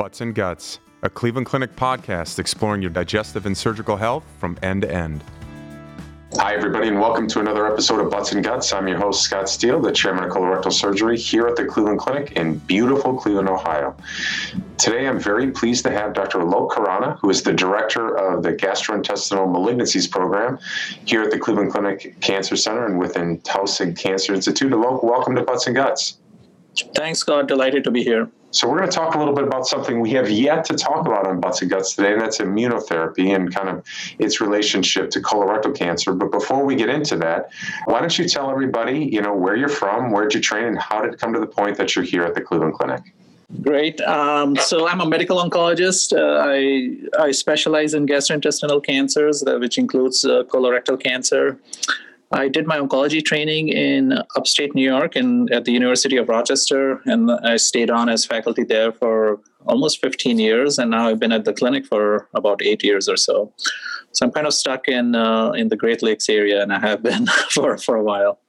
Butts and Guts, a Cleveland Clinic podcast exploring your digestive and surgical health from end to end. Hi, everybody, and welcome to another episode of Butts and Guts. I'm your host, Scott Steele, the chairman of colorectal surgery here at the Cleveland Clinic in beautiful Cleveland, Ohio. Today, I'm very pleased to have Dr. Alok Khorana, who is the director of the Gastrointestinal Malignancies Program here at the Cleveland Clinic Cancer Center and within Taussig Cancer Institute. Alok, welcome to Butts and Guts. Thanks, Scott. Delighted to be here. So we're going to talk a little bit about something we have yet to talk about on Butts and Guts today, and that's immunotherapy and kind of its relationship to colorectal cancer. But before we get into that, why don't you tell everybody, you know, where you're from, where did you train, and how did it come to the point that you're here at the Cleveland Clinic? Great. Um, so I'm a medical oncologist. Uh, I I specialize in gastrointestinal cancers, uh, which includes uh, colorectal cancer. I did my oncology training in upstate New York and at the University of Rochester, and I stayed on as faculty there for almost 15 years, and now I've been at the clinic for about eight years or so. So I'm kind of stuck in uh, in the Great Lakes area, and I have been for for a while.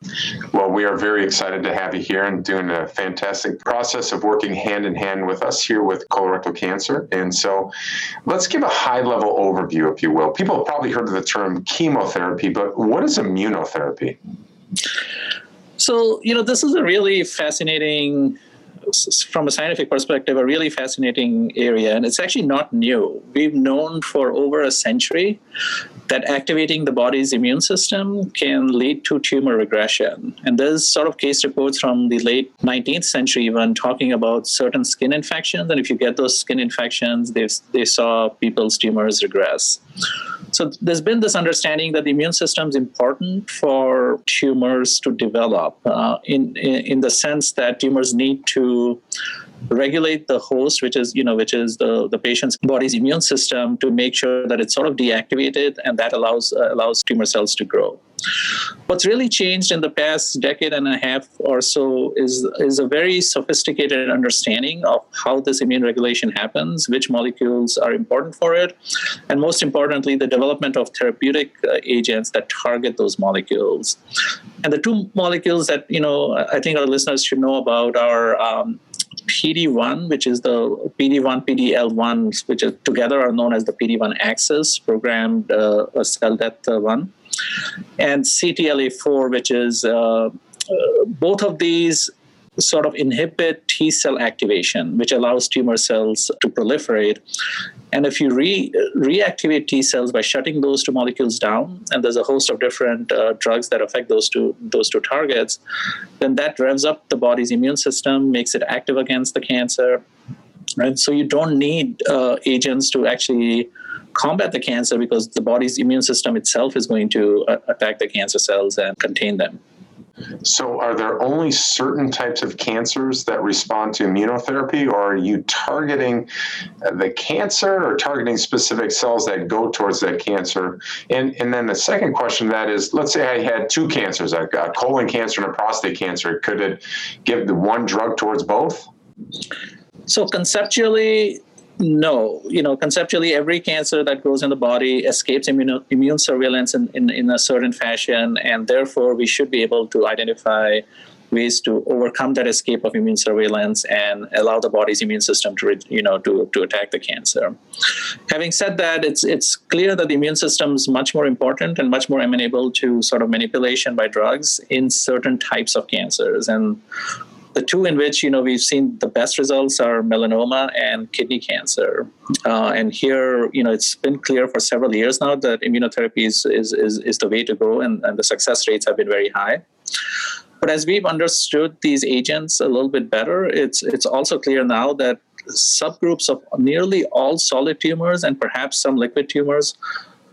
Well, we are very excited to have you here and doing a fantastic process of working hand in hand with us here with colorectal cancer. And so, let's give a high level overview, if you will. People have probably heard of the term chemotherapy, but what is immunotherapy? So, you know, this is a really fascinating from a scientific perspective, a really fascinating area, and it's actually not new. We've known for over a century that activating the body's immune system can lead to tumor regression. And there's sort of case reports from the late 19th century even talking about certain skin infections. And if you get those skin infections, they, they saw people's tumors regress. So there's been this understanding that the immune system is important for tumors to develop uh, in, in, in the sense that tumors need to regulate the host, which is you know which is the the patient's body's immune system, to make sure that it's sort of deactivated, and that allows uh, allows tumor cells to grow. What's really changed in the past decade and a half or so is is a very sophisticated understanding of how this immune regulation happens, which molecules are important for it, and most importantly, the development of therapeutic uh, agents that target those molecules. And the two molecules that you know I think our listeners should know about are um, PD1, which is the PD1, PDL1, which are, together are known as the PD1 axis, programmed uh, cell death uh, one, and CTLA4, which is uh, uh, both of these sort of inhibit T cell activation, which allows tumor cells to proliferate. And if you re- reactivate T cells by shutting those two molecules down, and there's a host of different uh, drugs that affect those two those two targets, then that revs up the body's immune system, makes it active against the cancer. Right, so you don't need uh, agents to actually combat the cancer because the body's immune system itself is going to uh, attack the cancer cells and contain them. So, are there only certain types of cancers that respond to immunotherapy, or are you targeting the cancer or targeting specific cells that go towards that cancer? And, and then the second question that is let's say I had two cancers, a, a colon cancer and a prostate cancer. Could it give the one drug towards both? So, conceptually, no you know conceptually every cancer that grows in the body escapes immune, immune surveillance in, in, in a certain fashion and therefore we should be able to identify ways to overcome that escape of immune surveillance and allow the body's immune system to you know to, to attack the cancer. Having said that it's it's clear that the immune system is much more important and much more amenable to sort of manipulation by drugs in certain types of cancers and the two in which you know we've seen the best results are melanoma and kidney cancer. Uh, and here, you know, it's been clear for several years now that immunotherapy is is, is, is the way to go, and, and the success rates have been very high. But as we've understood these agents a little bit better, it's it's also clear now that subgroups of nearly all solid tumors and perhaps some liquid tumors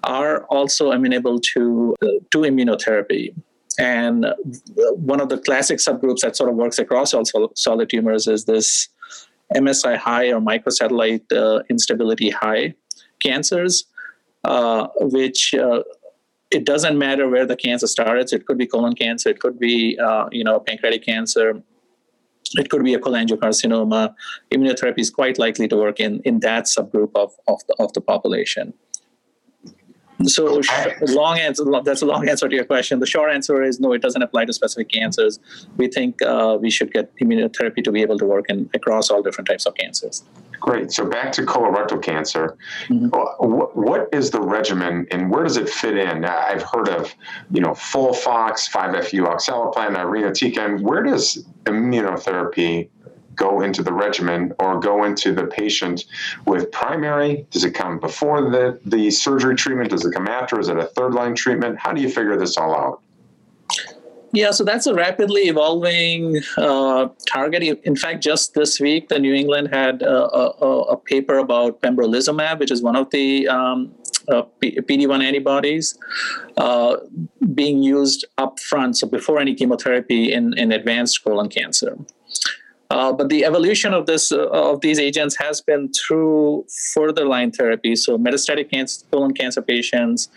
are also amenable to uh, to immunotherapy. And one of the classic subgroups that sort of works across all solid tumors is this MSI high or microsatellite uh, instability high cancers, uh, which uh, it doesn't matter where the cancer starts. It could be colon cancer, it could be uh, you know pancreatic cancer, it could be a cholangiocarcinoma. Immunotherapy is quite likely to work in, in that subgroup of, of, the, of the population. So long answer. That's a long answer to your question. The short answer is no. It doesn't apply to specific cancers. We think uh, we should get immunotherapy to be able to work in across all different types of cancers. Great. So back to colorectal cancer. Mm-hmm. What, what is the regimen and where does it fit in? I've heard of, you know, FOLFOX, 5-FU oxaliplatin, irinotecan. Where does immunotherapy go into the regimen or go into the patient with primary? Does it come before the, the surgery treatment? Does it come after? Is it a third line treatment? How do you figure this all out? Yeah, so that's a rapidly evolving uh, target. In fact, just this week, the New England had a, a, a paper about pembrolizumab, which is one of the um, uh, PD-1 antibodies uh, being used up front, so before any chemotherapy in, in advanced colon cancer. Uh, but the evolution of this uh, of these agents has been through further line therapy. So metastatic cancer, colon cancer patients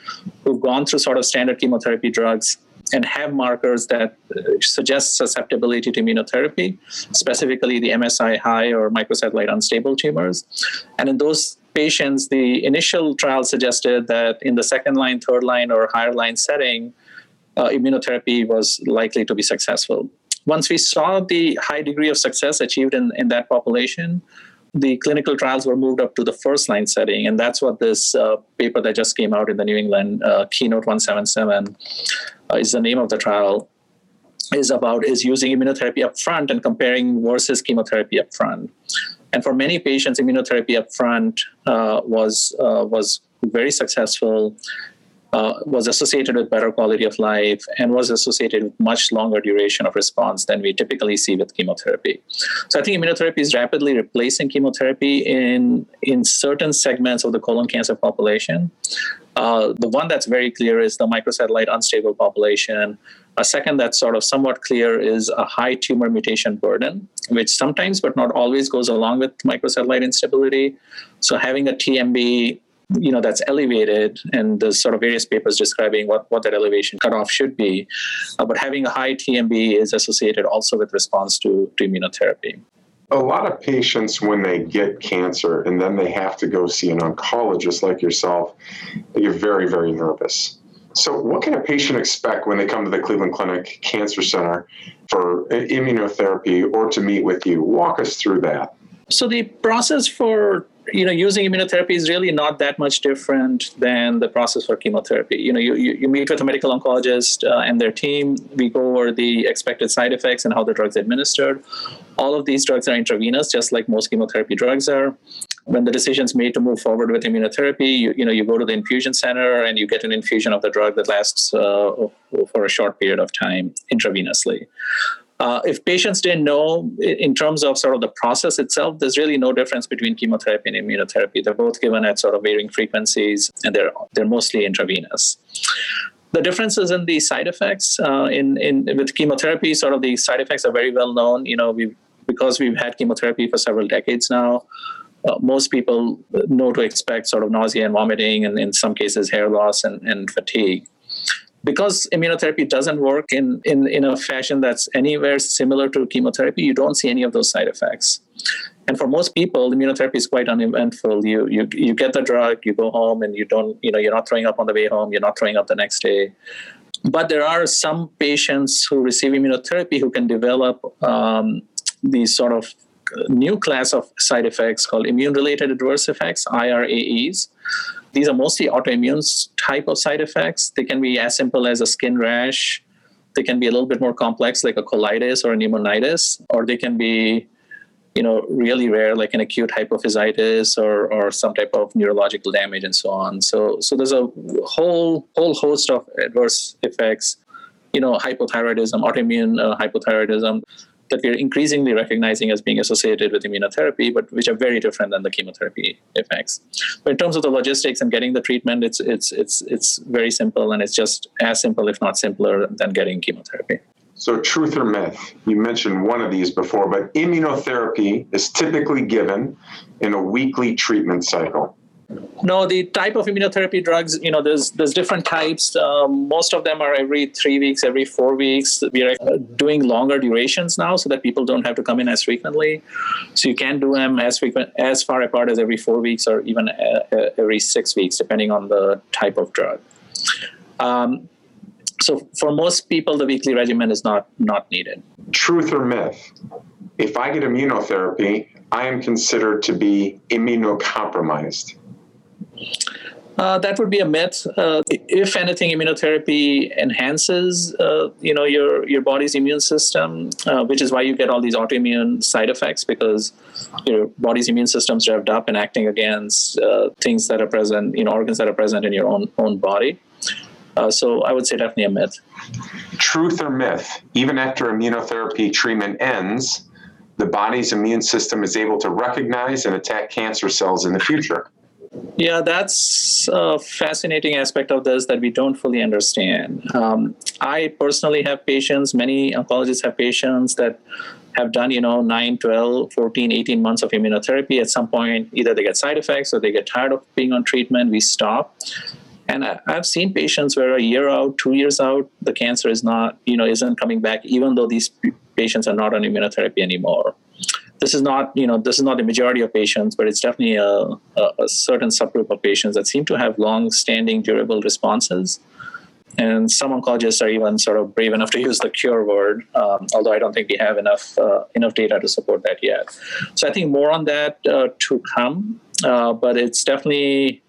who've gone through sort of standard chemotherapy drugs and have markers that uh, suggest susceptibility to immunotherapy, specifically the MSI high or microsatellite unstable tumors. And in those patients, the initial trial suggested that in the second line, third line, or higher line setting, uh, immunotherapy was likely to be successful. Once we saw the high degree of success achieved in, in that population, the clinical trials were moved up to the first line setting. And that's what this uh, paper that just came out in the New England uh, Keynote 177 uh, is the name of the trial is about is using immunotherapy up front and comparing versus chemotherapy up front. And for many patients, immunotherapy up front uh, was uh, was very successful uh, was associated with better quality of life and was associated with much longer duration of response than we typically see with chemotherapy. So I think immunotherapy is rapidly replacing chemotherapy in in certain segments of the colon cancer population. Uh, the one that's very clear is the microsatellite unstable population. A second that's sort of somewhat clear is a high tumor mutation burden, which sometimes but not always goes along with microsatellite instability. So having a TMB you know that's elevated and there's sort of various papers describing what, what that elevation cutoff should be. Uh, but having a high tmb is associated also with response to, to immunotherapy. A lot of patients when they get cancer and then they have to go see an oncologist like yourself they get very very nervous. So what can a patient expect when they come to the cleveland clinic cancer center for immunotherapy or to meet with you? Walk us through that. So the process for you know using immunotherapy is really not that much different than the process for chemotherapy. You know you, you, you meet with a medical oncologist uh, and their team we go over the expected side effects and how the drugs administered. All of these drugs are intravenous just like most chemotherapy drugs are. When the decision is made to move forward with immunotherapy you, you know you go to the infusion center and you get an infusion of the drug that lasts uh, for a short period of time intravenously uh, if patients didn't know in terms of sort of the process itself, there's really no difference between chemotherapy and immunotherapy. They're both given at sort of varying frequencies, and they're they're mostly intravenous. The differences in the side effects uh, in in with chemotherapy, sort of the side effects are very well known. You know, we because we've had chemotherapy for several decades now. Uh, most people know to expect sort of nausea and vomiting, and in some cases hair loss and, and fatigue because immunotherapy doesn't work in, in, in a fashion that's anywhere similar to chemotherapy, you don't see any of those side effects. And for most people, immunotherapy is quite uneventful. You, you you get the drug, you go home, and you don't you know you're not throwing up on the way home. You're not throwing up the next day. But there are some patients who receive immunotherapy who can develop um, these sort of new class of side effects called immune-related adverse effects (IRAEs). These are mostly autoimmune type of side effects. They can be as simple as a skin rash. They can be a little bit more complex, like a colitis or a pneumonitis, or they can be, you know, really rare, like an acute hypophysitis or or some type of neurological damage and so on. So so there's a whole whole host of adverse effects. You know, hypothyroidism, autoimmune uh, hypothyroidism that we're increasingly recognizing as being associated with immunotherapy, but which are very different than the chemotherapy effects. But in terms of the logistics and getting the treatment, it's it's it's it's very simple, and it's just as simple, if not simpler, than getting chemotherapy. So, truth or myth? You mentioned one of these before, but immunotherapy is typically given in a weekly treatment cycle. No, the type of immunotherapy drugs, you know, there's there's different types. Um, most of them are every three weeks, every four weeks. We are uh, doing longer durations now, so that people don't have to come in as frequently. So you can do them as frequent, as far apart as every four weeks, or even uh, uh every six weeks, depending on the type of drug. Um, so for most people, the weekly regimen is not not needed. Truth or myth? If I get immunotherapy, I am considered to be immunocompromised? Uh, that would be a myth. Uh, if anything, immunotherapy enhances, uh, you know, your your body's immune system, uh, which is why you get all these autoimmune side effects because your body's immune system's revved up and acting against uh, things that are present, you know, organs that are present in your own own body. Uh, so I would say definitely a myth. Truth or myth? Even after immunotherapy treatment ends, the body's immune system is able to recognize and attack cancer cells in the future. Yeah, that's a fascinating aspect of this that we don't fully understand. Um, I personally have patients, many oncologists have patients that have done, you know, 9, 12, 14, 18 months of immunotherapy. At some point, either they get side effects or they get tired of being on treatment, we stop. And I, have seen patients where a year out, two years out, the cancer is not, you know, isn't coming back, even though these patients are not on immunotherapy anymore this is not you know this is not the majority of patients but it's definitely a, a, a certain subgroup of patients that seem to have long-standing durable responses. And some oncologists are even sort of brave enough to use the cure word um, although i don't think we have enough uh, enough data to support that yet. So i think more on that uh, to come uh, but it's definitely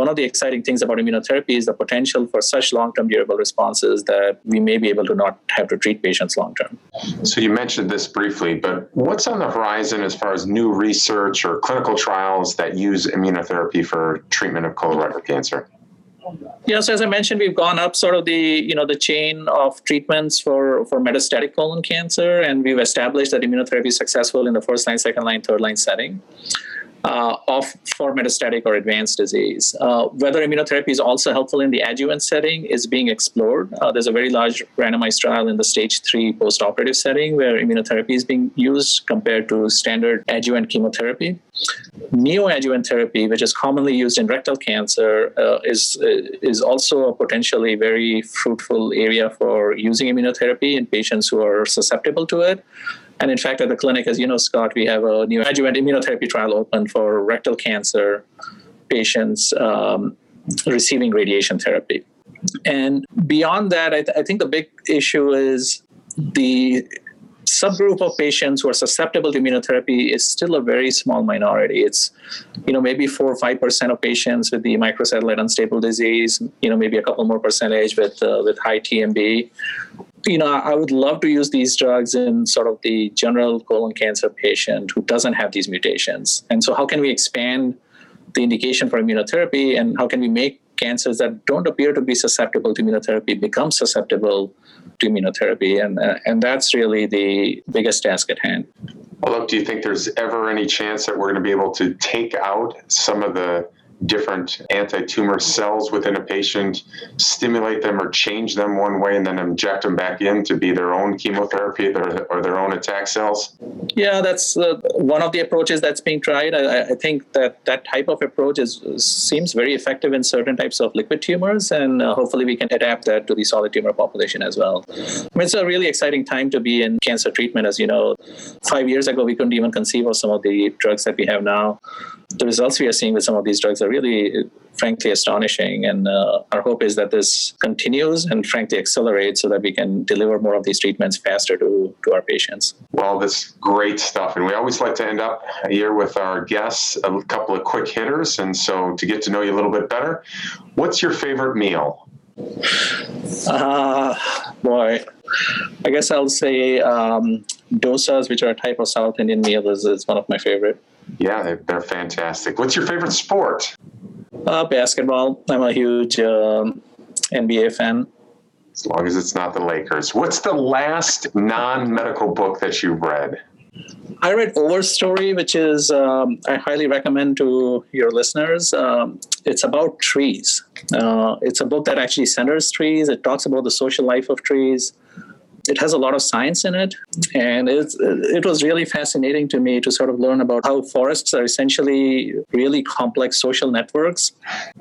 one of the exciting things about immunotherapy is the potential for such long-term durable responses that we may be able to not have to treat patients long-term. So you mentioned this briefly, but what's on the horizon as far as new research or clinical trials that use immunotherapy for treatment of colorectal cancer? Yeah, so as I mentioned, we've gone up sort of the you know the chain of treatments for for metastatic colon cancer, and we've established that immunotherapy is successful in the first line, second line, third line setting uh, of for metastatic or advanced disease. Uh, whether immunotherapy is also helpful in the adjuvant setting is being explored. Uh, there's a very large randomized trial in the stage three postoperative setting where immunotherapy is being used compared to standard adjuvant chemotherapy. Neoadjuvant therapy, which is commonly used in rectal cancer, uh, is is also a potentially very fruitful area for using immunotherapy in patients who are susceptible to it. And in fact, at the clinic, as you know, Scott, we have a neoadjuvant immunotherapy trial open for rectal cancer patients um, receiving radiation therapy. And beyond that, I, th- I think the big issue is the subgroup of patients who are susceptible to immunotherapy is still a very small minority. It's, you know, maybe four or five percent of patients with the microsatellite unstable disease. You know, maybe a couple more percentage with uh, with high TMB you know, I would love to use these drugs in sort of the general colon cancer patient who doesn't have these mutations. And so, how can we expand the indication for immunotherapy, and how can we make cancers that don't appear to be susceptible to immunotherapy become susceptible to immunotherapy? And uh, and that's really the biggest task at hand. Well, look, do you think there's ever any chance that we're going to be able to take out some of the different anti-tumor cells within a patient, stimulate them or change them one way, and then inject them back in to be their own chemotherapy or their own attack cells? Yeah, that's uh, one of the approaches that's being tried. I, I, think that that type of approach is seems very effective in certain types of liquid tumors, and uh, hopefully we can adapt that to the solid tumor population as well. I mean, it's a really exciting time to be in cancer treatment. As you know, five years ago we couldn't even conceive of some of the drugs that we have now the results we are seeing with some of these drugs are really, frankly, astonishing. And uh, our hope is that this continues and, frankly, accelerates so that we can deliver more of these treatments faster to, to our patients. Well, this great stuff. And we always like to end up here with our guests a couple of quick hitters. And so, to get to know you a little bit better, what's your favorite meal? Uh, boy, I guess I'll say um, dosas, which are a type of South Indian meal, is, is one of my favorite. Yeah, they're, they're fantastic. What's your favorite sport? Uh, basketball. I'm a huge um, NBA fan. As long as it's not the Lakers. What's the last non medical book that you read? I read Overstory, which is um, I highly recommend to your listeners. Um, it's about trees. Uh, it's a book that actually centers trees. It talks about the social life of trees it has a lot of science in it and it's, it was really fascinating to me to sort of learn about how forests are essentially really complex social networks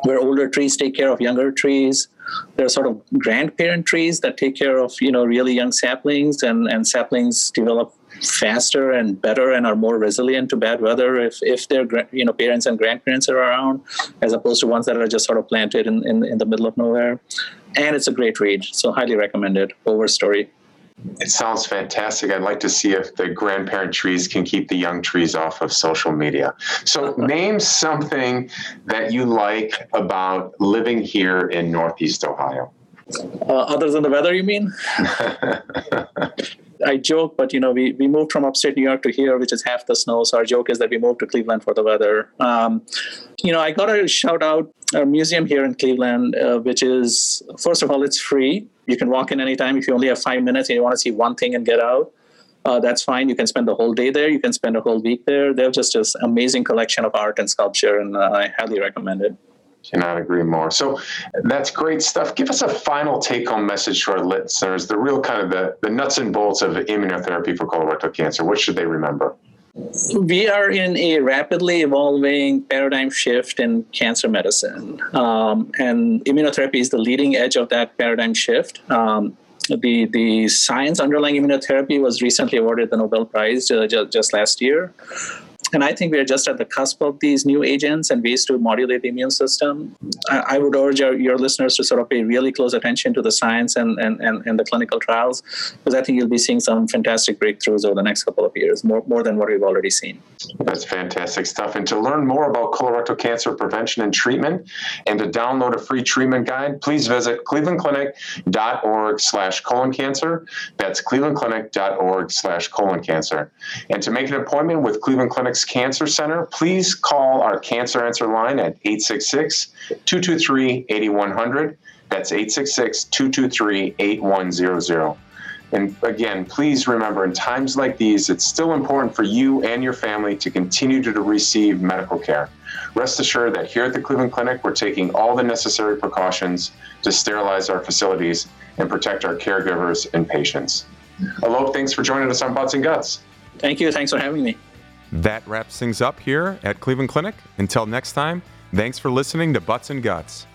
where older trees take care of younger trees. There are sort of grandparent trees that take care of you know really young saplings and, and saplings develop faster and better and are more resilient to bad weather if, if their you know parents and grandparents are around as opposed to ones that are just sort of planted in, in, in the middle of nowhere. And it's a great read so highly recommended. Overstory It sounds fantastic. I'd like to see if the grandparent trees can keep the young trees off of social media. So, name something that you like about living here in Northeast Ohio. Uh, other than the weather, you mean? I joke, but you know, we, we moved from upstate New York to here, which is half the snow. So our joke is that we moved to Cleveland for the weather. Um, you know, I got to shout out a museum here in Cleveland, uh, which is first of all, it's free. You can walk in anytime if you only have five minutes and you want to see one thing and get out. Uh, that's fine. You can spend the whole day there. You can spend a whole week there. They're just an amazing collection of art and sculpture, and uh, I highly recommend it. Cannot agree more. So that's great stuff. Give us a final take home message to our listeners, the real kind of the, the nuts and bolts of immunotherapy for colorectal cancer. What should they remember? We are in a rapidly evolving paradigm shift in cancer medicine, um, and immunotherapy is the leading edge of that paradigm shift. Um, the the science underlying immunotherapy was recently awarded the Nobel Prize uh, just, just last year. And I think we are just at the cusp of these new agents and ways to modulate the immune system. I, I would urge our, your listeners to sort of pay really close attention to the science and, and, and, and, the clinical trials, because I think you'll be seeing some fantastic breakthroughs over the next couple of years, more, more than what we've already seen. That's fantastic stuff. And to learn more about colorectal cancer prevention and treatment and to download a free treatment guide, please visit clevelandclinic.org slash colon cancer. That's clevelandclinic.org slash colon cancer. And to make an appointment with Cleveland Clinic's Cancer Center, please call our Cancer Answer line at 866 223 8100. That's 866 223 8100. And again, please remember in times like these, it's still important for you and your family to continue to receive medical care. Rest assured that here at the Cleveland Clinic, we're taking all the necessary precautions to sterilize our facilities and protect our caregivers and patients. Alok, thanks for joining us on Butts and Guts. Thank you. Thanks for having me. That wraps things up here at Cleveland Clinic. Until next time, thanks for listening to Butts and Guts.